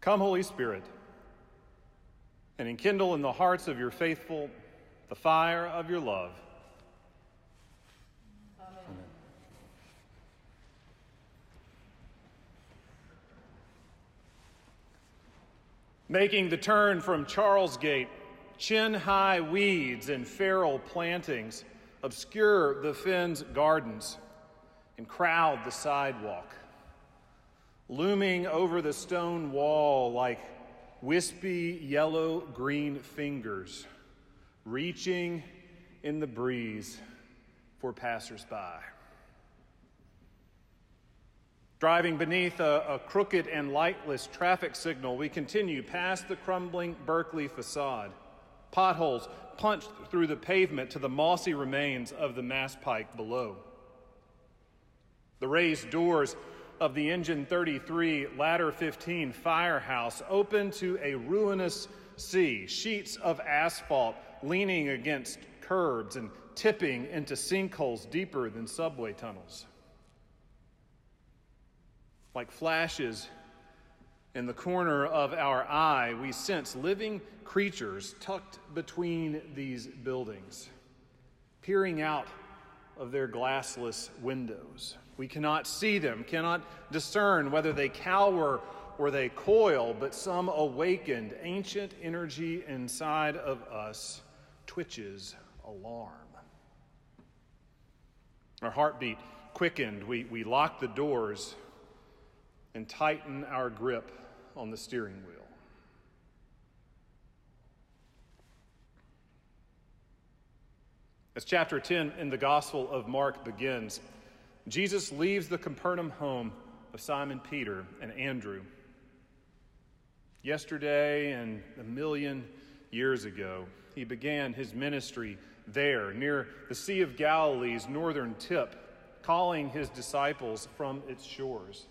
Come, Holy Spirit, and enkindle in the hearts of your faithful the fire of your love. Making the turn from Charlesgate, chin high weeds and feral plantings obscure the Fens gardens and crowd the sidewalk looming over the stone wall like wispy yellow green fingers, reaching in the breeze for passersby. Driving beneath a, a, crooked and lightless traffic signal, we continue past the crumbling Berklee facade. Potholes punched through the pavement to the mossy remains of the Mass Pike below. The raised doors of the Engine 33 Ladder 15 firehouse open to a ruinous sea, sheets of asphalt leaning against curbs and tipping into sinkholes deeper than subway tunnels. Like flashes in the corner of our eye, we sense living creatures tucked between these buildings, peering out of their glassless windows. We cannot see them, cannot discern whether they cower or they coil, but some awakened ancient energy inside of us twitches alarm. Our heartbeat quickened. We, we lock the doors and tighten our grip on the steering wheel. As chapter 10 in the Gospel of Mark begins, Jesus leaves the Capernaum home of Simon Peter and Andrew. Yesterday and a million years ago, he began his ministry there near the Sea of Galilee's northern tip, calling his disciples from its shores.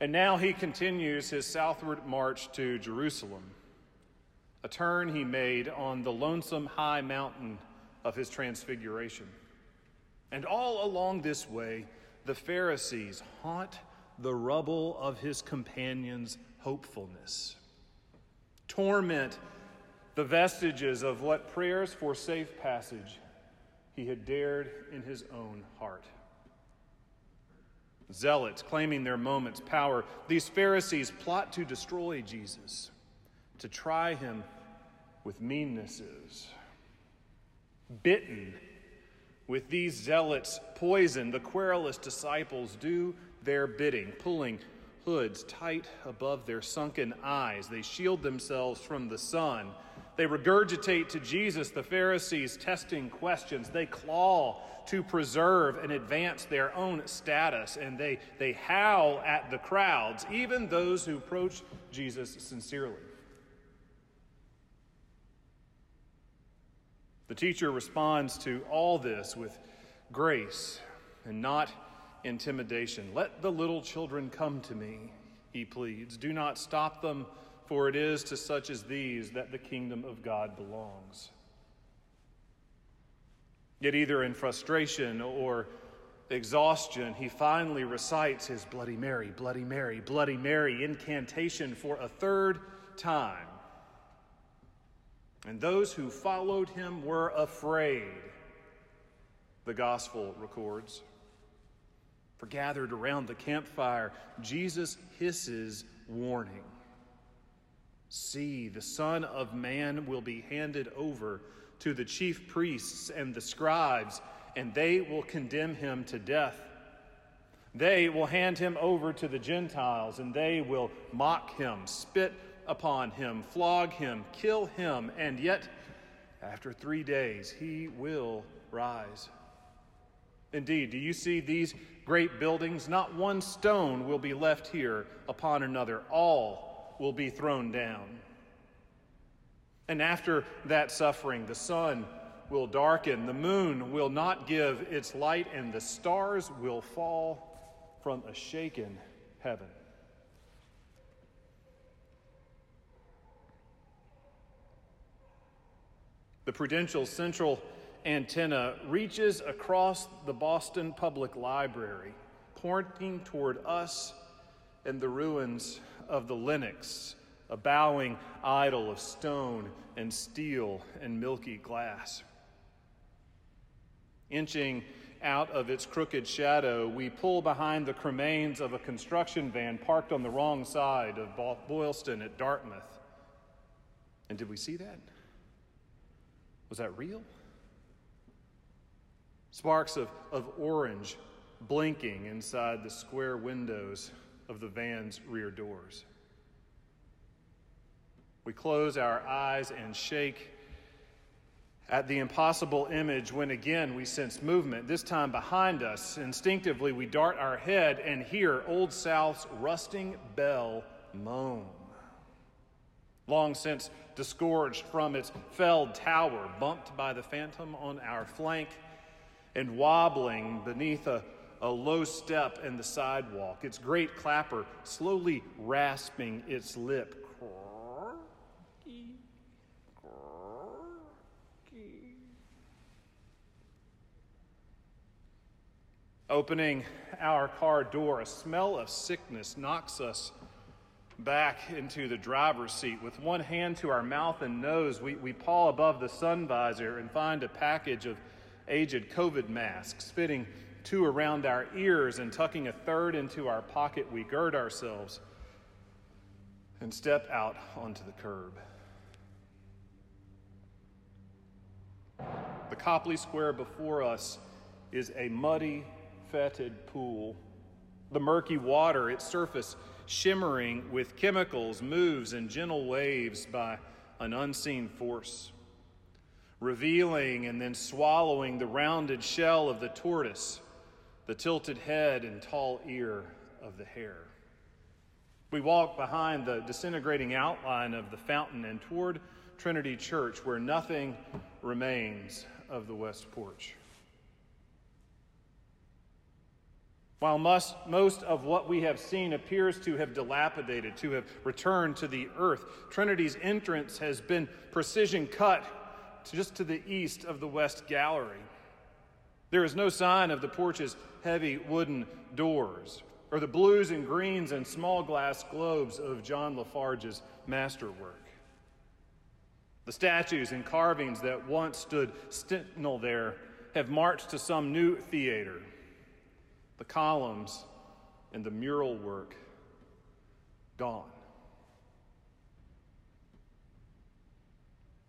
And now he continues his southward march to Jerusalem, a turn he made on the lonesome high mountain of his transfiguration. And all along this way, the Pharisees haunt the rubble of his companions' hopefulness, torment the vestiges of what prayers for safe passage he had dared in his own heart. Zealots claiming their moment's power, these Pharisees plot to destroy Jesus, to try him with meannesses bitten with these zealots' poison, the querulous disciples do their bidding, pulling hoods tight above their sunken eyes. They shield themselves from the sun. They regurgitate to Jesus the Pharisees' testing questions. They claw to preserve and advance their own status, and they, they howl at the crowds, even those who approach Jesus sincerely. The teacher responds to all this with grace and not intimidation. Let the little children come to me, he pleads. Do not stop them, for it is to such as these that the kingdom of God belongs. Yet, either in frustration or exhaustion, he finally recites his Bloody Mary, Bloody Mary, Bloody Mary incantation for a third time. And those who followed him were afraid, the gospel records. For gathered around the campfire, Jesus hisses warning See, the Son of Man will be handed over to the chief priests and the scribes, and they will condemn him to death. They will hand him over to the Gentiles, and they will mock him, spit upon him, flog him, kill him, and yet, after three days, he will rise. Indeed, do you see these great buildings? Not one stone will be left here upon another, all will be thrown down. And after that suffering, the sun will darken, the moon will not give its light, and the stars will fall from a shaken heaven. The Prudential Center antenna reaches across the Boston Public Library, pointing toward us and the ruins of the Lenox, a bowing idol of stone and steel and milky glass. Inching out of its crooked shadow, we pull behind the cremains of a construction van parked on the wrong side of Boylston at Dartmouth. And did we see that? Was that real? Sparks of, of orange blinking inside the square windows of the van's rear doors. We close our eyes and shake at the impossible image when again we sense movement, this time behind us. Instinctively, we dart our head and hear Old South's rusting bell moan. Long since disgorged from its felled tower, bumped by the phantom on our flank, and wobbling beneath a, a low step in the sidewalk, its great clapper slowly rasping its lip. Opening our car door, a smell of sickness knocks us back into the driver's seat. With one hand to our mouth and nose, we, we paw above the sun visor and find a package of aged COVID masks, fitting two around our ears and tucking a third into our pocket. We gird ourselves and step out onto the curb. The Copley Square before us is a muddy, fetid pool. The murky water, its surface shimmering with chemicals, moves in gentle waves by an unseen force, revealing and then swallowing the rounded shell of the tortoise, the tilted head and tall ear of the hare. We walk behind the disintegrating outline of the fountain and toward Trinity Church, where nothing remains of the West Porch. While most, most of what we have seen appears to have dilapidated, to have returned to the earth, Trinity's entrance has been precision cut to just to the east of the west gallery. There is no sign of the porch's heavy wooden doors or the blues and greens and small glass globes of John La Farge's masterwork. The statues and carvings that once stood sentinel there have marched to some new theater the columns and the mural work gone.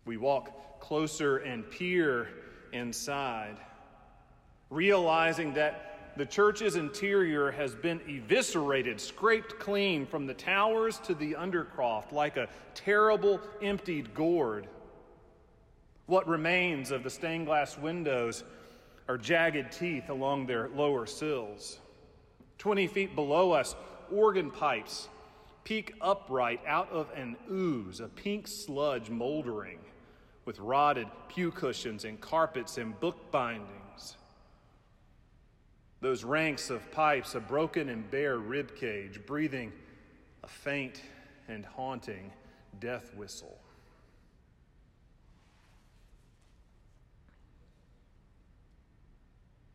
We walk closer and peer inside, realizing that the church's interior has been eviscerated, scraped clean from the towers to the undercroft like a terrible emptied gourd. What remains of the stained glass windows are jagged teeth along their lower sills. 20 feet below us, organ pipes peak upright out of an ooze, a pink sludge moldering with rotted pew cushions and carpets and book bindings. Those ranks of pipes, a broken and bare rib cage, breathing a faint and haunting death whistle.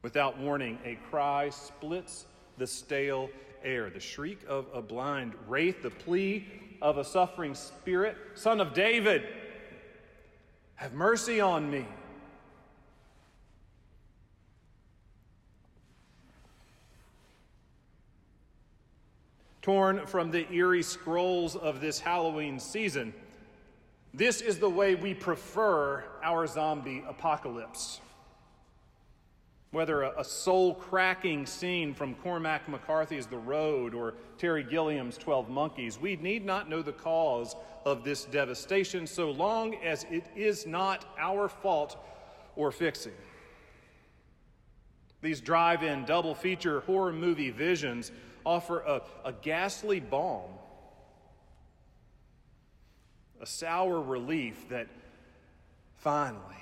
Without warning, a cry splits the stale air, the shriek of a blind wraith, the plea of a suffering spirit Son of David, have mercy on me. Torn from the eerie scrolls of this Halloween season, this is the way we prefer our zombie apocalypse. Whether a, a soul cracking scene from Cormac McCarthy's The Road or Terry Gilliam's 12 Monkeys, we need not know the cause of this devastation so long as it is not our fault or fixing. These drive in double feature horror movie visions offer a, a ghastly balm, a sour relief that finally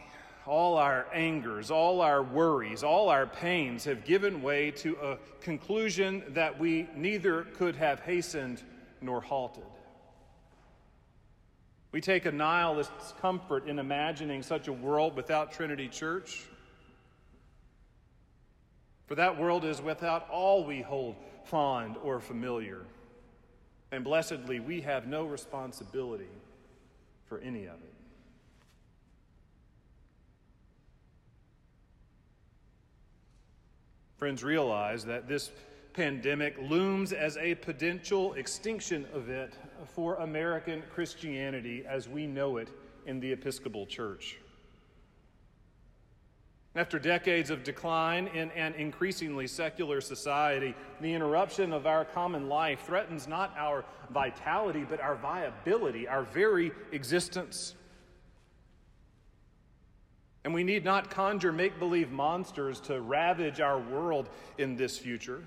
all our angers, all our worries, all our pains have given way to a conclusion that we neither could have hastened nor halted. We take a nihilist's comfort in imagining such a world without Trinity Church. For that world is without all we hold fond or familiar And blessedly, we have no responsibility for any of it. Friends, realize that this pandemic looms as a potential extinction event for American Christianity as we know it in the Episcopal Church. After decades of decline in an increasingly secular society, the interruption of our common life threatens not our vitality, but our viability, our very existence. And we need not conjure make believe monsters to ravage our world in this future,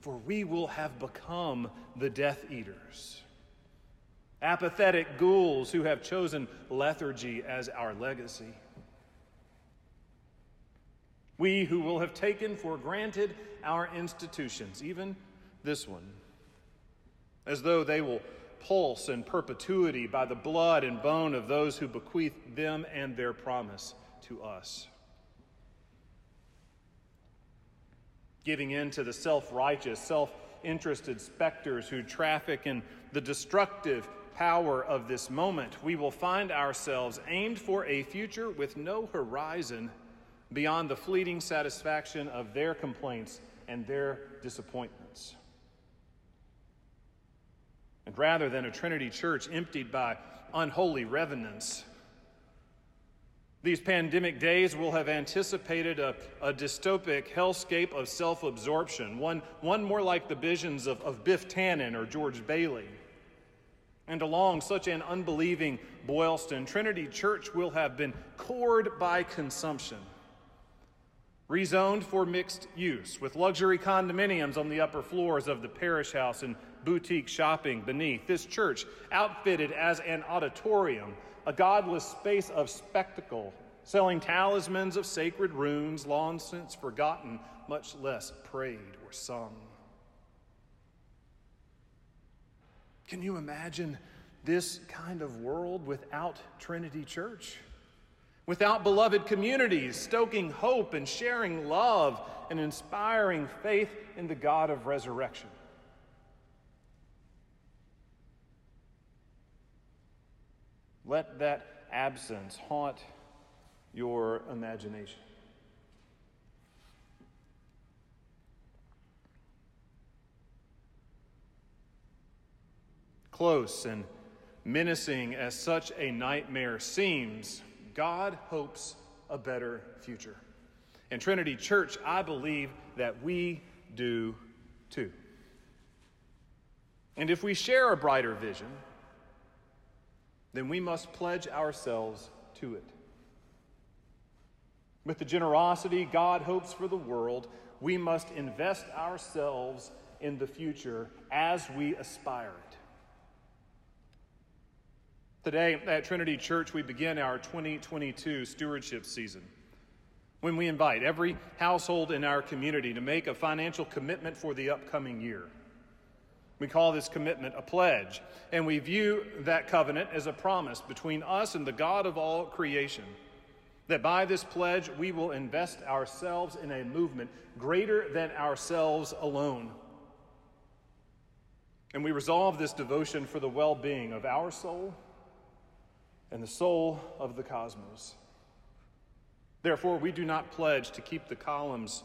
for we will have become the Death Eaters, apathetic ghouls who have chosen lethargy as our legacy. We who will have taken for granted our institutions, even this one, as though they will pulse in perpetuity by the blood and bone of those who bequeath them and their promise to us. Giving in to the self righteous, self interested specters who traffic in the destructive power of this moment, we will find ourselves aimed for a future with no horizon beyond the fleeting satisfaction of their complaints and their disappointments. And rather than a Trinity church emptied by unholy revenants, these pandemic days will have anticipated a, a dystopic hellscape of self absorption, one, one more like the visions of, of Biff Tannen or George Bailey. And along such an unbelieving Boylston, Trinity Church will have been cored by consumption, rezoned for mixed use, with luxury condominiums on the upper floors of the parish house and boutique shopping beneath. This church, outfitted as an auditorium, a godless space of spectacle, selling talismans of sacred runes long since forgotten, much less prayed or sung. Can you imagine this kind of world without Trinity Church? Without beloved communities, stoking hope and sharing love and inspiring faith in the God of resurrection. Let that absence haunt your imagination. Close and menacing as such a nightmare seems, God hopes a better future. In Trinity Church, I believe that we do too. And if we share a brighter vision, then we must pledge ourselves to it. With the generosity God hopes for the world, we must invest ourselves in the future as we aspire it. Today at Trinity Church, we begin our 2022 stewardship season when we invite every household in our community to make a financial commitment for the upcoming year. We call this commitment a pledge, and we view that covenant as a promise between us and the God of all creation. That by this pledge, we will invest ourselves in a movement greater than ourselves alone. And we resolve this devotion for the well being of our soul and the soul of the cosmos. Therefore, we do not pledge to keep the columns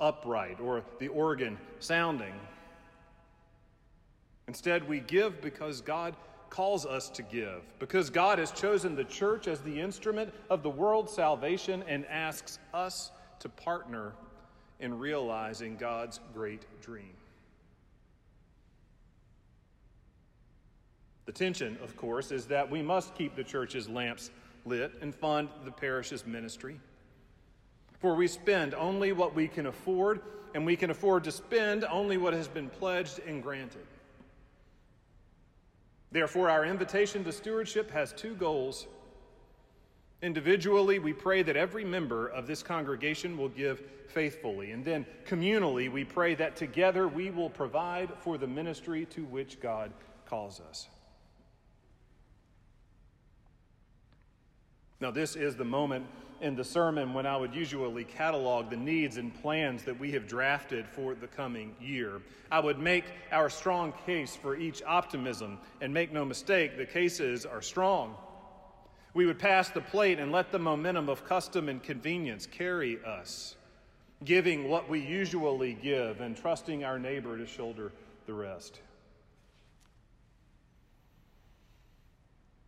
upright or the organ sounding Instead, we give because God calls us to give, because God has chosen the church as the instrument of the world's salvation and asks us to partner in realizing God's great dream. The tension, of course, is that we must keep the church's lamps lit and fund the parish's ministry. For we spend only what we can afford, and we can afford to spend only what has been pledged and granted. Therefore, our invitation to stewardship has two goals. Individually, we pray that every member of this congregation will give faithfully. And then communally, we pray that together we will provide for the ministry to which God calls us. Now, this is the moment in the sermon when I would usually catalog the needs and plans that we have drafted for the coming year. I would make our strong case for each optimism, and make no mistake, the cases are strong. We would pass the plate and let the momentum of custom and convenience carry us, giving what we usually give and trusting our neighbor to shoulder the rest.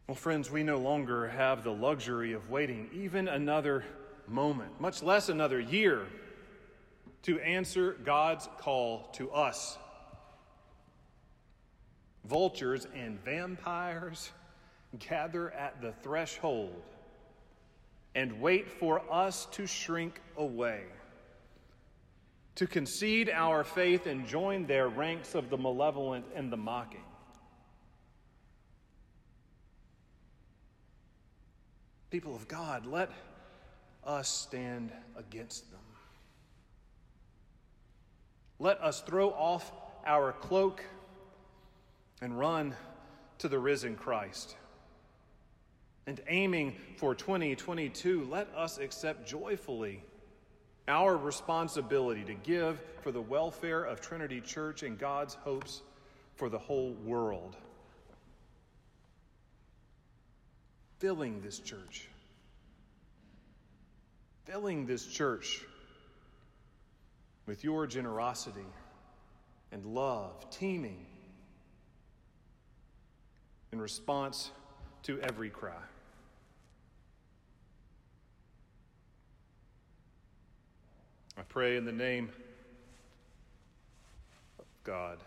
Well, friends, we no longer have the luxury of waiting even another moment, much less another year, to answer God's call to us. Vultures and vampires gather at the threshold and wait for us to shrink away, to concede our faith and join their ranks of the malevolent and the mocking. People of God, let us stand against them. Let us throw off our cloak and run to the risen Christ. And aiming for 2022, let us accept joyfully our responsibility to give for the welfare of Trinity Church and God's hopes for the whole world. Filling this church. Filling this church with your generosity and love, teeming in response to every cry. I pray in the name of God.